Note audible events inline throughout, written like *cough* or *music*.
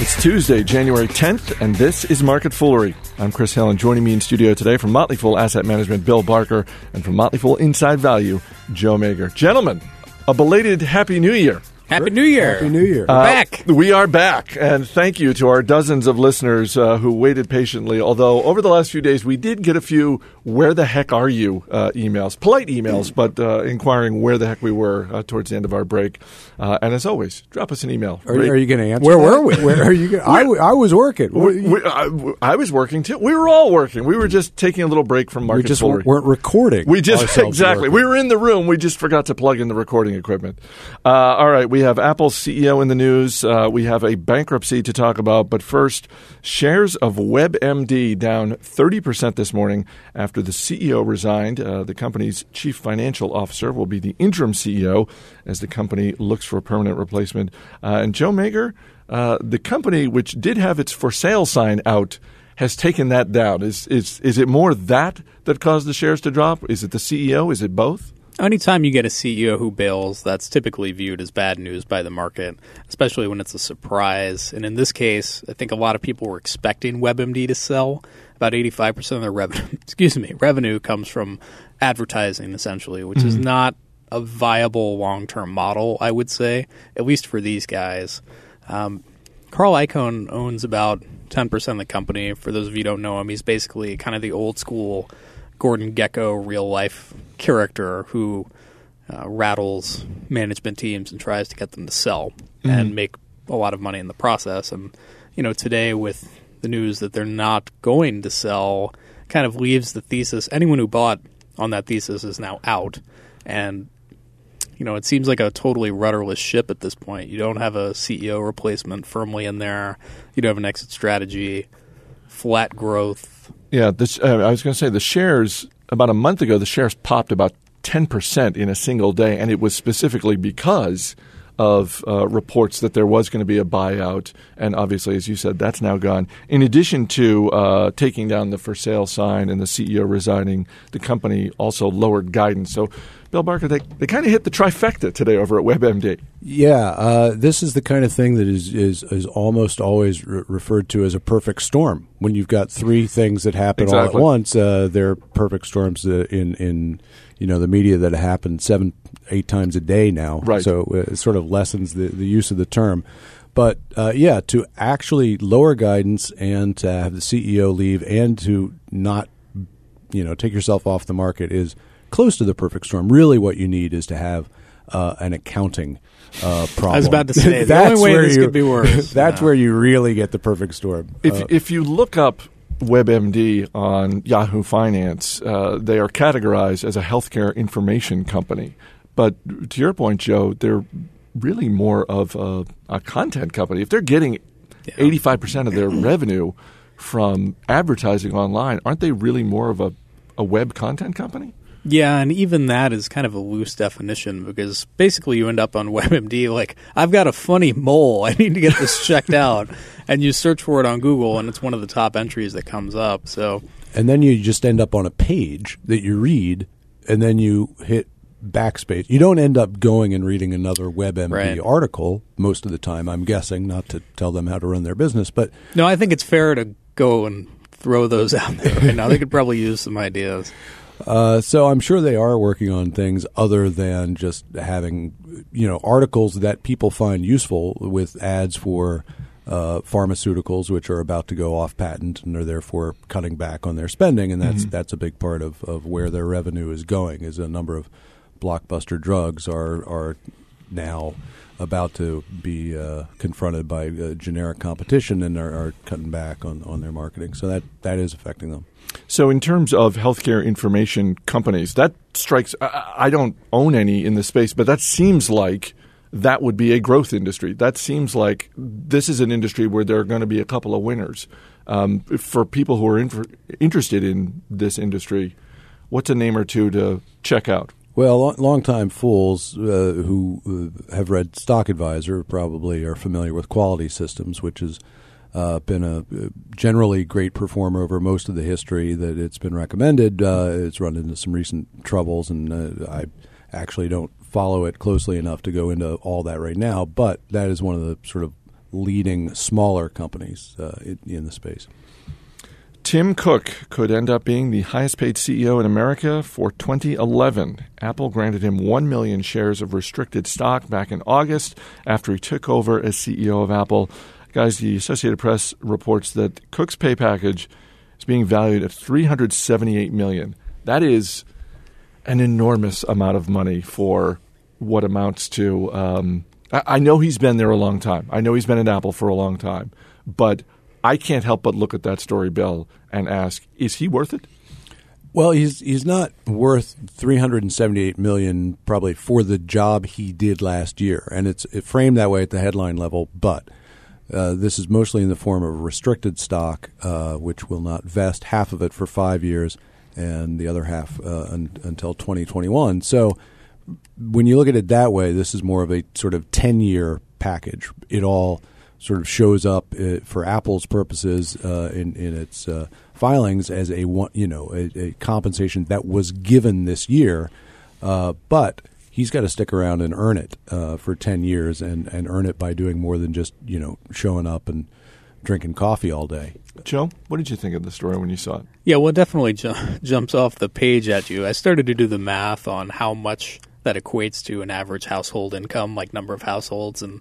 It's Tuesday, January 10th, and this is Market Foolery. I'm Chris Hill, and joining me in studio today from Motley Fool Asset Management, Bill Barker, and from Motley Fool Inside Value, Joe Magyer. Gentlemen, a belated Happy New Year. Happy New Year. Happy New Year. We're back. We are back, and thank you to our dozens of listeners uh, who waited patiently. Although over the last few days, we did get a few "Where the heck are you?" Uh, emails, polite emails, but uh, inquiring where the heck we were uh, towards the end of our break. Uh, and as always, drop us an email. Are, are you going to answer? Where that? were we? Where are you? Gonna, I, w- I was working. We, we, I, I was working too. We were all working. We were just taking a little break from market we just foolery. weren't recording. We just exactly. working. We were in the room. We just forgot to plug in the recording equipment. Uh, all right, we have Apple's CEO in the news. Uh, we have a bankruptcy to talk about, but first, shares of WebMD down thirty percent this morning after the CEO resigned. Uh, the company's chief financial officer will be the interim CEO as the company looks for a permanent replacement. Uh, and Joe Magyer, uh, the company which did have its for sale sign out has taken that down. Is is is it more that that caused the shares to drop? Is it the CEO? Is it both? Anytime you get a CEO who bails, that's typically viewed as bad news by the market, especially when it's a surprise. And in this case, I think a lot of people were expecting WebMD to sell. About 85% of their revenue, *laughs* excuse me, revenue comes from advertising essentially, which is not a viable long-term model, I would say, at least for these guys. Um, Carl Icahn owns about 10% of the company. For those of you who don't know him, he's basically kind of the old school Gordon Gekko real life character who uh, rattles management teams and tries to get them to sell and make a lot of money in the process. And, you know, today with the news that they're not going to sell kind of leaves the thesis. Anyone who bought on that thesis is now out. And you know, it seems like a totally rudderless ship at this point. You don't have a CEO replacement firmly in there. You don't have an exit strategy. Flat growth. Yeah, this, uh, I was going to say the shares about a month ago. The shares popped about ten percent in a single day, and it was specifically because of uh, reports that there was going to be a buyout, and obviously, as you said, that's now gone. In addition to uh, taking down the for sale sign and the CEO resigning, the company also lowered guidance. So, Bill Barker, they, they kind of hit the trifecta today over at WebMD. Yeah, uh, this is the kind of thing that is is, is almost always re- referred to as a perfect storm. When you've got three things that happen all at once, uh, they're perfect storms uh, in in you know the media that happen seven eight times a day now. Right. So uh, it sort of lessens the, the use of the term. But uh, yeah, to actually lower guidance and to have the CEO leave and to not you know take yourself off the market is close to the perfect storm. Really, what you need is to have uh, an accounting uh, problem. I was about to *laughs* say, the That's only way where this you- could be worse. *laughs* That's No. where you really get the perfect storm. If Uh, if you look up WebMD on Yahoo Finance, uh, they are categorized as a healthcare information company. But to your point, Joe, they're really more of a, a content company. If they're getting eighty five percent of their *clears throat* revenue from advertising online, aren't they really more of a, a web content company? Yeah, and even that is kind of a loose definition because basically you end up on *laughs* WebMD like, I've got a funny mole. I need to get this checked out. *laughs* And you search for it on Google, and it's one of the top entries that comes up. So, and then you just end up on a page that you read, and then you hit backspace. You don't end up going and reading another WebMD Right. article most of the time. I'm guessing not to tell them how to run their business, but no, I think it's fair to go and throw those out there *laughs* right now. They could probably use some ideas. Uh, so I'm sure they are working on things other than just having, you know, articles that people find useful with ads for uh, pharmaceuticals, which are about to go off patent and are therefore cutting back on their spending, and that's that's a big part of, of where their revenue is going. Is a number of blockbuster drugs are are now about to be uh, confronted by uh, generic competition and are, are cutting back on, on their marketing. So that that is affecting them. So, in terms of healthcare information companies, that strikes. I, I don't own any in the space, but that seems like that would be a growth industry. That seems like this is an industry where there are going to be a couple of winners. Um, for people who are inter- interested in this industry, what's a name or two to check out? Well, long, longtime fools uh, who uh, have read Stock Advisor probably are familiar with Quality Systems, which has uh, been a uh, generally great performer over most of the history that it's been recommended. Uh, it's run into some recent troubles, and uh, I actually don't follow it closely enough to go into all that right now. But that is one of the sort of leading smaller companies in, in the space. Tim Cook could end up being the highest paid CEO in America for 2011. Apple granted him 1 million shares of restricted stock back in August after he took over as CEO of Apple. Guys, the Associated Press reports that Cook's pay package is being valued at 378 million. That is an enormous amount of money for what amounts to um, I, I know he's been there a long time. I know he's been at Apple for a long time, but I can't help but look at that story, Bill, and ask: Is he worth it? Well, he's he's not worth 378 million probably for the job he did last year, and it's it framed that way at the headline level. But uh, this is mostly in the form of restricted stock, uh, which will not vest half of it for five years, and the other half uh, un- until 2021. So when you look at it that way, this is more of a sort of 10 year package. It all sort of shows up uh, for Apple's purposes uh, in in its uh, filings as a one, you know a, a, compensation that was given this year, uh, but he's got to stick around and earn it uh, for ten years and and earn it by doing more than just you know showing up and drinking coffee all day. Joe, what did you think of the story when you saw it? Yeah, well, it definitely ju- *laughs* jumps off the page at you. I started to do the math on how much that equates to an average household income, like number of households, and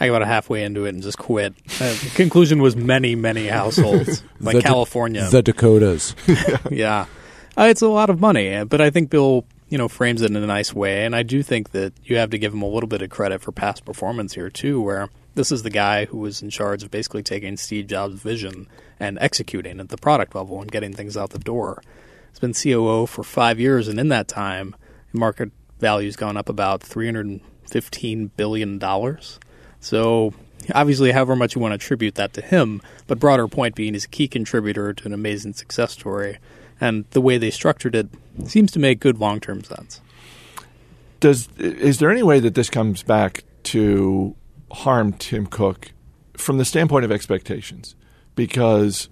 I got about halfway into it and just quit. Uh, the conclusion was many, many *laughs* households, like the California, the Dakotas. *laughs* yeah, *laughs* uh, it's a lot of money, uh, but I think Bill, you know, frames it in a nice way, and I do think that you have to give him a little bit of credit for past performance here too, where this is the guy who was in charge of basically taking Steve Jobs' vision and executing at the product level and getting things out the door. He's been COO for five years, and in that time, market value's gone up about three hundred fifteen billion dollars. So obviously, however much you want to attribute that to him, but broader point being, he's a key contributor to an amazing success story, and the way they structured it seems to make good long term sense. Does is there any way that this comes back to harm Tim Cook from the standpoint of expectations? Because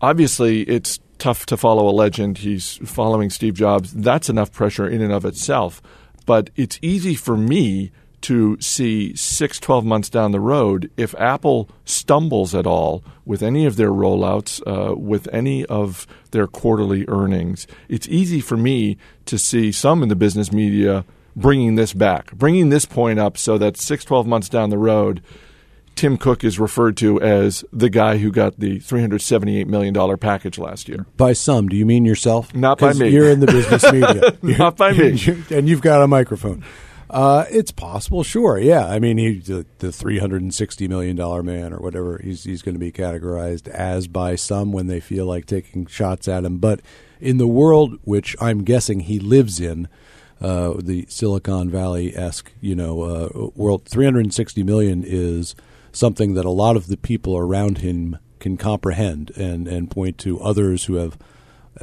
obviously, it's tough to follow a legend. He's following Steve Jobs. That's enough pressure in and of itself. But it's easy for me to see six, 12 months down the road, if Apple stumbles at all with any of their rollouts, uh, with any of their quarterly earnings, it's easy for me to see some in the business media bringing this back, bringing this point up so that six, 12 months down the road, Tim Cook is referred to as the guy who got the $378 million package last year. By some, do you mean yourself? Not by me. You're in the business media. *laughs* Not by me. and you've got a microphone. Uh, it's possible, sure. Yeah, I mean, he's the, the three hundred and sixty million dollar man or whatever. He's he's going to be categorized as by some when they feel like taking shots at him. But in the world which I'm guessing he lives in, uh, the Silicon Valley esque, you know, uh, world, three hundred sixty million is something that a lot of the people around him can comprehend and and point to others who have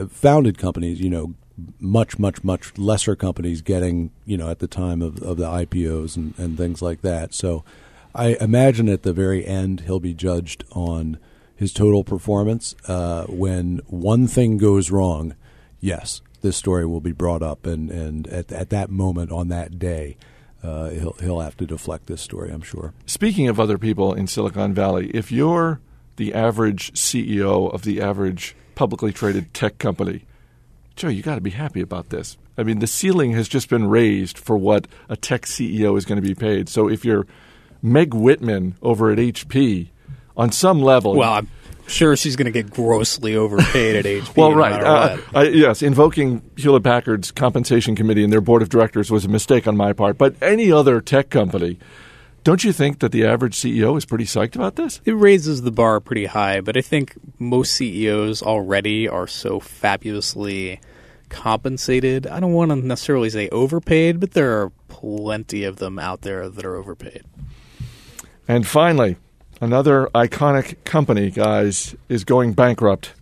founded companies, you know, much, much, much lesser companies getting, you know, at the time of, of the IPOs and, and things like that. So I imagine at the very end he'll be judged on his total performance. Uh, when one thing goes wrong, yes, this story will be brought up, and, and at, at that moment on that day, uh, he'll he'll have to deflect this story, I'm sure. Speaking of other people in Silicon Valley, if you're the average CEO of the average publicly traded tech company, Joe, you got to be happy about this. I mean, the ceiling has just been raised for what a tech CEO is going to be paid. So if you're Meg Whitman over at HP, on some level, well, I'm sure she's going to get grossly overpaid at HP. well, no right, uh, I, yes, invoking Hewlett Packard's compensation committee and their board of directors was a mistake on my part. But any other tech company. Don't you think that the average CEO is pretty psyched about this? It raises the bar pretty high, but I think most CEOs already are so fabulously compensated. I don't want to necessarily say overpaid, but there are plenty of them out there that are overpaid. And finally, another iconic company, guys, is going bankrupt.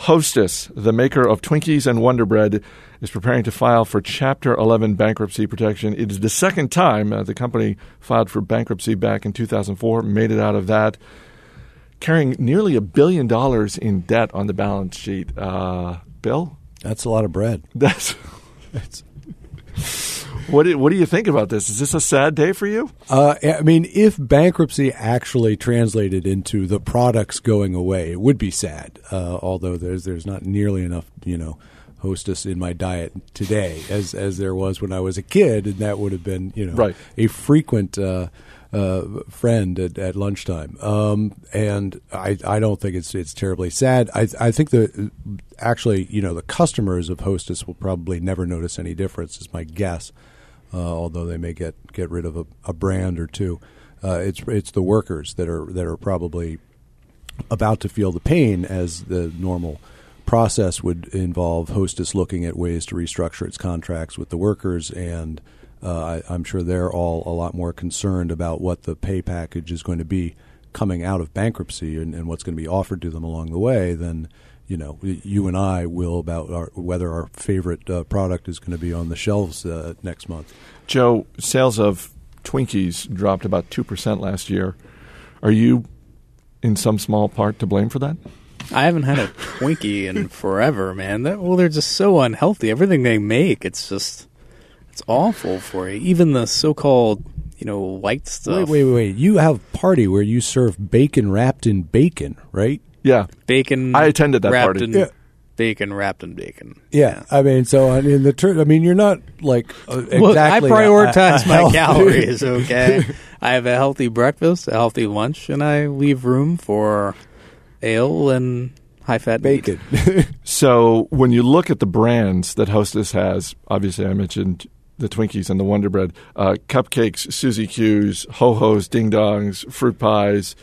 Hostess, the maker of Twinkies and Wonder Bread, is preparing to file for Chapter 11 bankruptcy protection. It is the second time uh, the company filed for bankruptcy back in 2004, made it out of that, carrying nearly a billion dollars in debt on the balance sheet. Uh, Bill? That's a lot of bread. *laughs* That's, that's What do, what do you think about this? Is this a sad day for you? Uh, I mean, if bankruptcy actually translated into the products going away, it would be sad. Uh, although there's there's not nearly enough, you know, hostess in my diet today as as there was when I was a kid, and that would have been you know Right. a frequent. Uh, uh, friend at, at lunchtime, um, and I, I don't think it's it's terribly sad. I I think that actually you know the customers of Hostess will probably never notice any difference. Is my guess uh, although they may get, get rid of a, a brand or two. Uh, it's it's the workers that are that are probably about to feel the pain as the normal process would involve Hostess looking at ways to restructure its contracts with the workers, and I, I'm sure they're all a lot more concerned about what the pay package is going to be coming out of bankruptcy and, and what's going to be offered to them along the way than you know you and I will about our, whether our favorite uh, product is going to be on the shelves uh, next month. Joe, sales of Twinkies dropped about 2% last year. Are you in some small part to blame for that? I haven't had a Twinkie in forever, man. That, well, they're just so unhealthy. Everything they make, it's just it's awful for you. Even the so-called, you know, white stuff. wait, wait! Wait! You have a party where you serve bacon wrapped in bacon, right? Yeah. Bacon. I attended that wrapped party. In Yeah. Bacon wrapped in bacon. Yeah, I mean, so I mean, the ter- I mean, you're not like uh, *laughs* exactly. Look, I a- prioritize a my healthy- calories. *laughs* Okay, I have a healthy breakfast, a healthy lunch, and I leave room for ale and high-fat bacon. *laughs* So when you look at the brands that Hostess has, obviously I mentioned the Twinkies and the Wonder Bread, uh, cupcakes, Suzy Q's, Ho Ho's, Ding Dongs, fruit pies.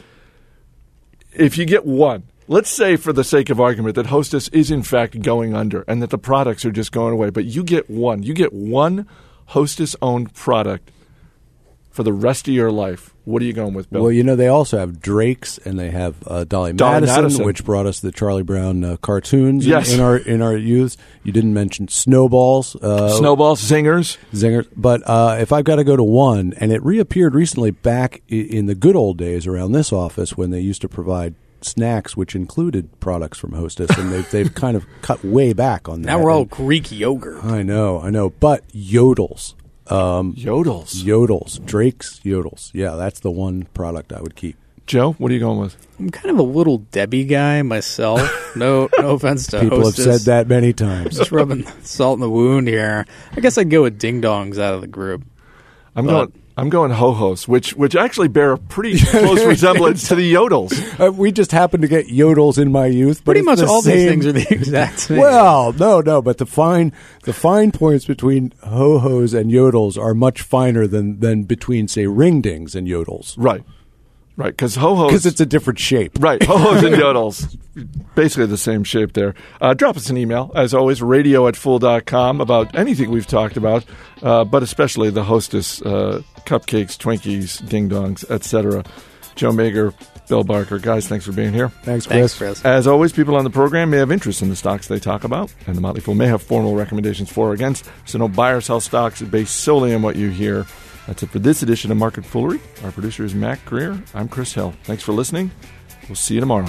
If you get one, let's say for the sake of argument that Hostess is in fact going under and that the products are just going away, but you get one, you get one Hostess owned product for the rest of your life. What are you going with, Bill? well, you know, they also have Drake's and they have uh, Dolly, Dolly Madison, Madison. which brought us the Charlie Brown uh, cartoons in- Yes. in, our in our youth. You didn't mention Snowballs, uh, Snowballs, zingers. Zingers. But uh, if I've got to go to one, and it reappeared recently back in the good old days around this office when they used to provide snacks which included products from Hostess, and they've, they've kind of cut way back on that. Now we're all Greek yogurt. I know, I know. But Yodels. Um, Yodels. Yodels. Drake's Yodels. Yeah, that's the one product I would keep. Joe, what are you going with? I'm kind of a little Debbie guy myself. No, no offense to People Hostess. have said that many times. Just rubbing *laughs* salt in the wound here. I guess I'd go with Ding Dongs out of the group. I'm But- going. I'm going ho-hos, which which actually bear a pretty *laughs* close resemblance to the yodels. Uh, we just happened to get Yodels in my youth. But Pretty much the all these things are the *laughs* exact same. Well, no, no, but the fine the fine points between ho hos and yodels are much finer than than between say ringdings and yodels Right, right. Because ho-hos, because it's a different shape. right. Ho-hos and *laughs* yodels, basically the same shape there. Uh, drop us an email as always, radio at fool.com about anything we've talked about, uh, but especially the hostess uh, cupcakes, Twinkies, ding dongs, etc. Joe Magyer, Bill Barker, guys, thanks for being here. Thanks, Chris. Thanks, Chris. As always, people on the program may have interest in the stocks they talk about, and the Motley Fool may have formal recommendations for or against, so don't buy or sell stocks based solely on what you hear. That's it for this edition of Market Foolery. Our producer is Mac Greer. I'm Chris Hill. Thanks for listening. We'll see you tomorrow.